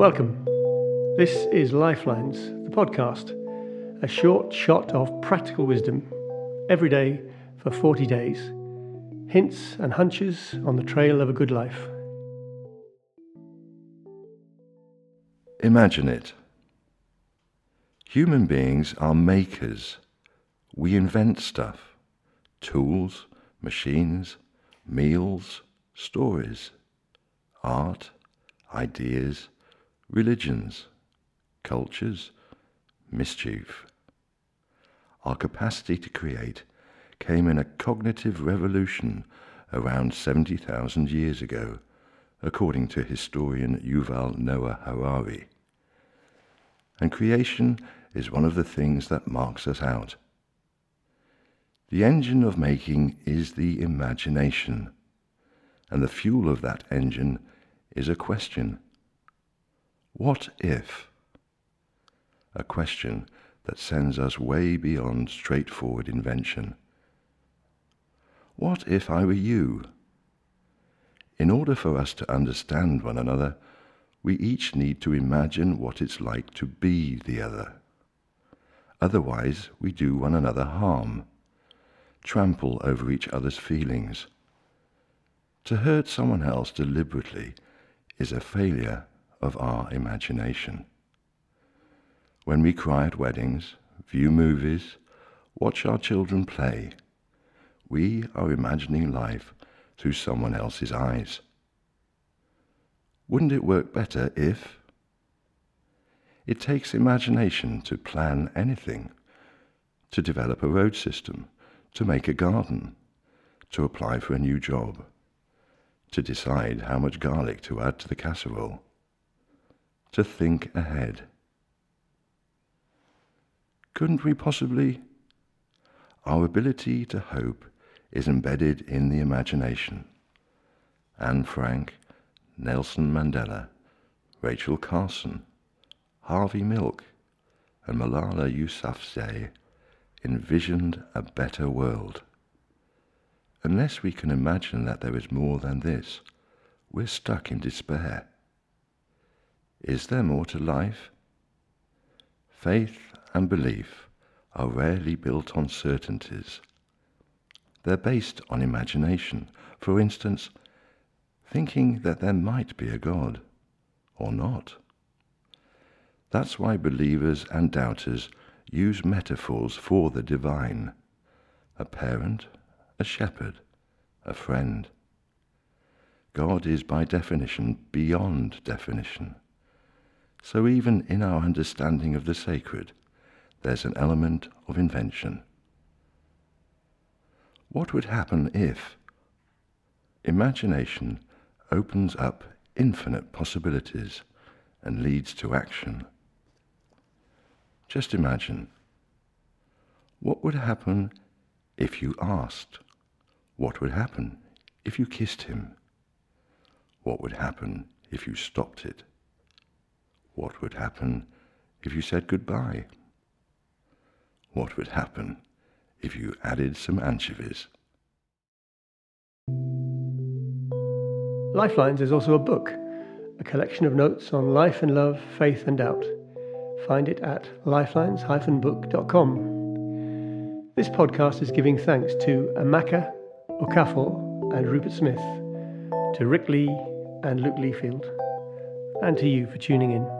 Welcome. This is Lifelines, the podcast, a short shot of practical wisdom every day for 40 days. Hints and hunches on the trail of a good life. Imagine it. Human beings are makers. We invent stuff tools, machines, meals, stories, art, ideas, religions, cultures, mischief. Our capacity to create came in a cognitive revolution around 70,000 years ago, according to historian Yuval Noah Harari. And creation is one of the things that marks us out. The engine of making is the imagination, and the fuel of that engine is a question. What if? A question that sends us way beyond straightforward invention. What if I were you? In order for us to understand one another, we each need to imagine what it's like to be the other. Otherwise, we do one another harm, trample over each other's feelings. To hurt someone else deliberately is a failure of our imagination. When we cry at weddings, view movies, watch our children play, we are imagining life through someone else's eyes. Wouldn't it work better if? It takes imagination to plan anything, to develop a road system, to make a garden, to apply for a new job, to decide how much garlic to add to the casserole to think ahead. Couldn't we possibly? Our ability to hope is embedded in the imagination. Anne Frank, Nelson Mandela, Rachel Carson, Harvey Milk, and Malala Yousafzai envisioned a better world. Unless we can imagine that there is more than this, we're stuck in despair. Is there more to life? Faith and belief are rarely built on certainties. They're based on imagination. For instance, thinking that there might be a God, or not. That's why believers and doubters use metaphors for the divine a parent, a shepherd, a friend. God is by definition beyond definition. So even in our understanding of the sacred, there's an element of invention. What would happen if imagination opens up infinite possibilities and leads to action? Just imagine. What would happen if you asked? What would happen if you kissed him? What would happen if you stopped it? What would happen if you said goodbye? What would happen if you added some anchovies? Lifelines is also a book, a collection of notes on life and love, faith and doubt. Find it at lifelines-book.com. This podcast is giving thanks to Amaka Okafor and Rupert Smith, to Rick Lee and Luke Leafield, and to you for tuning in.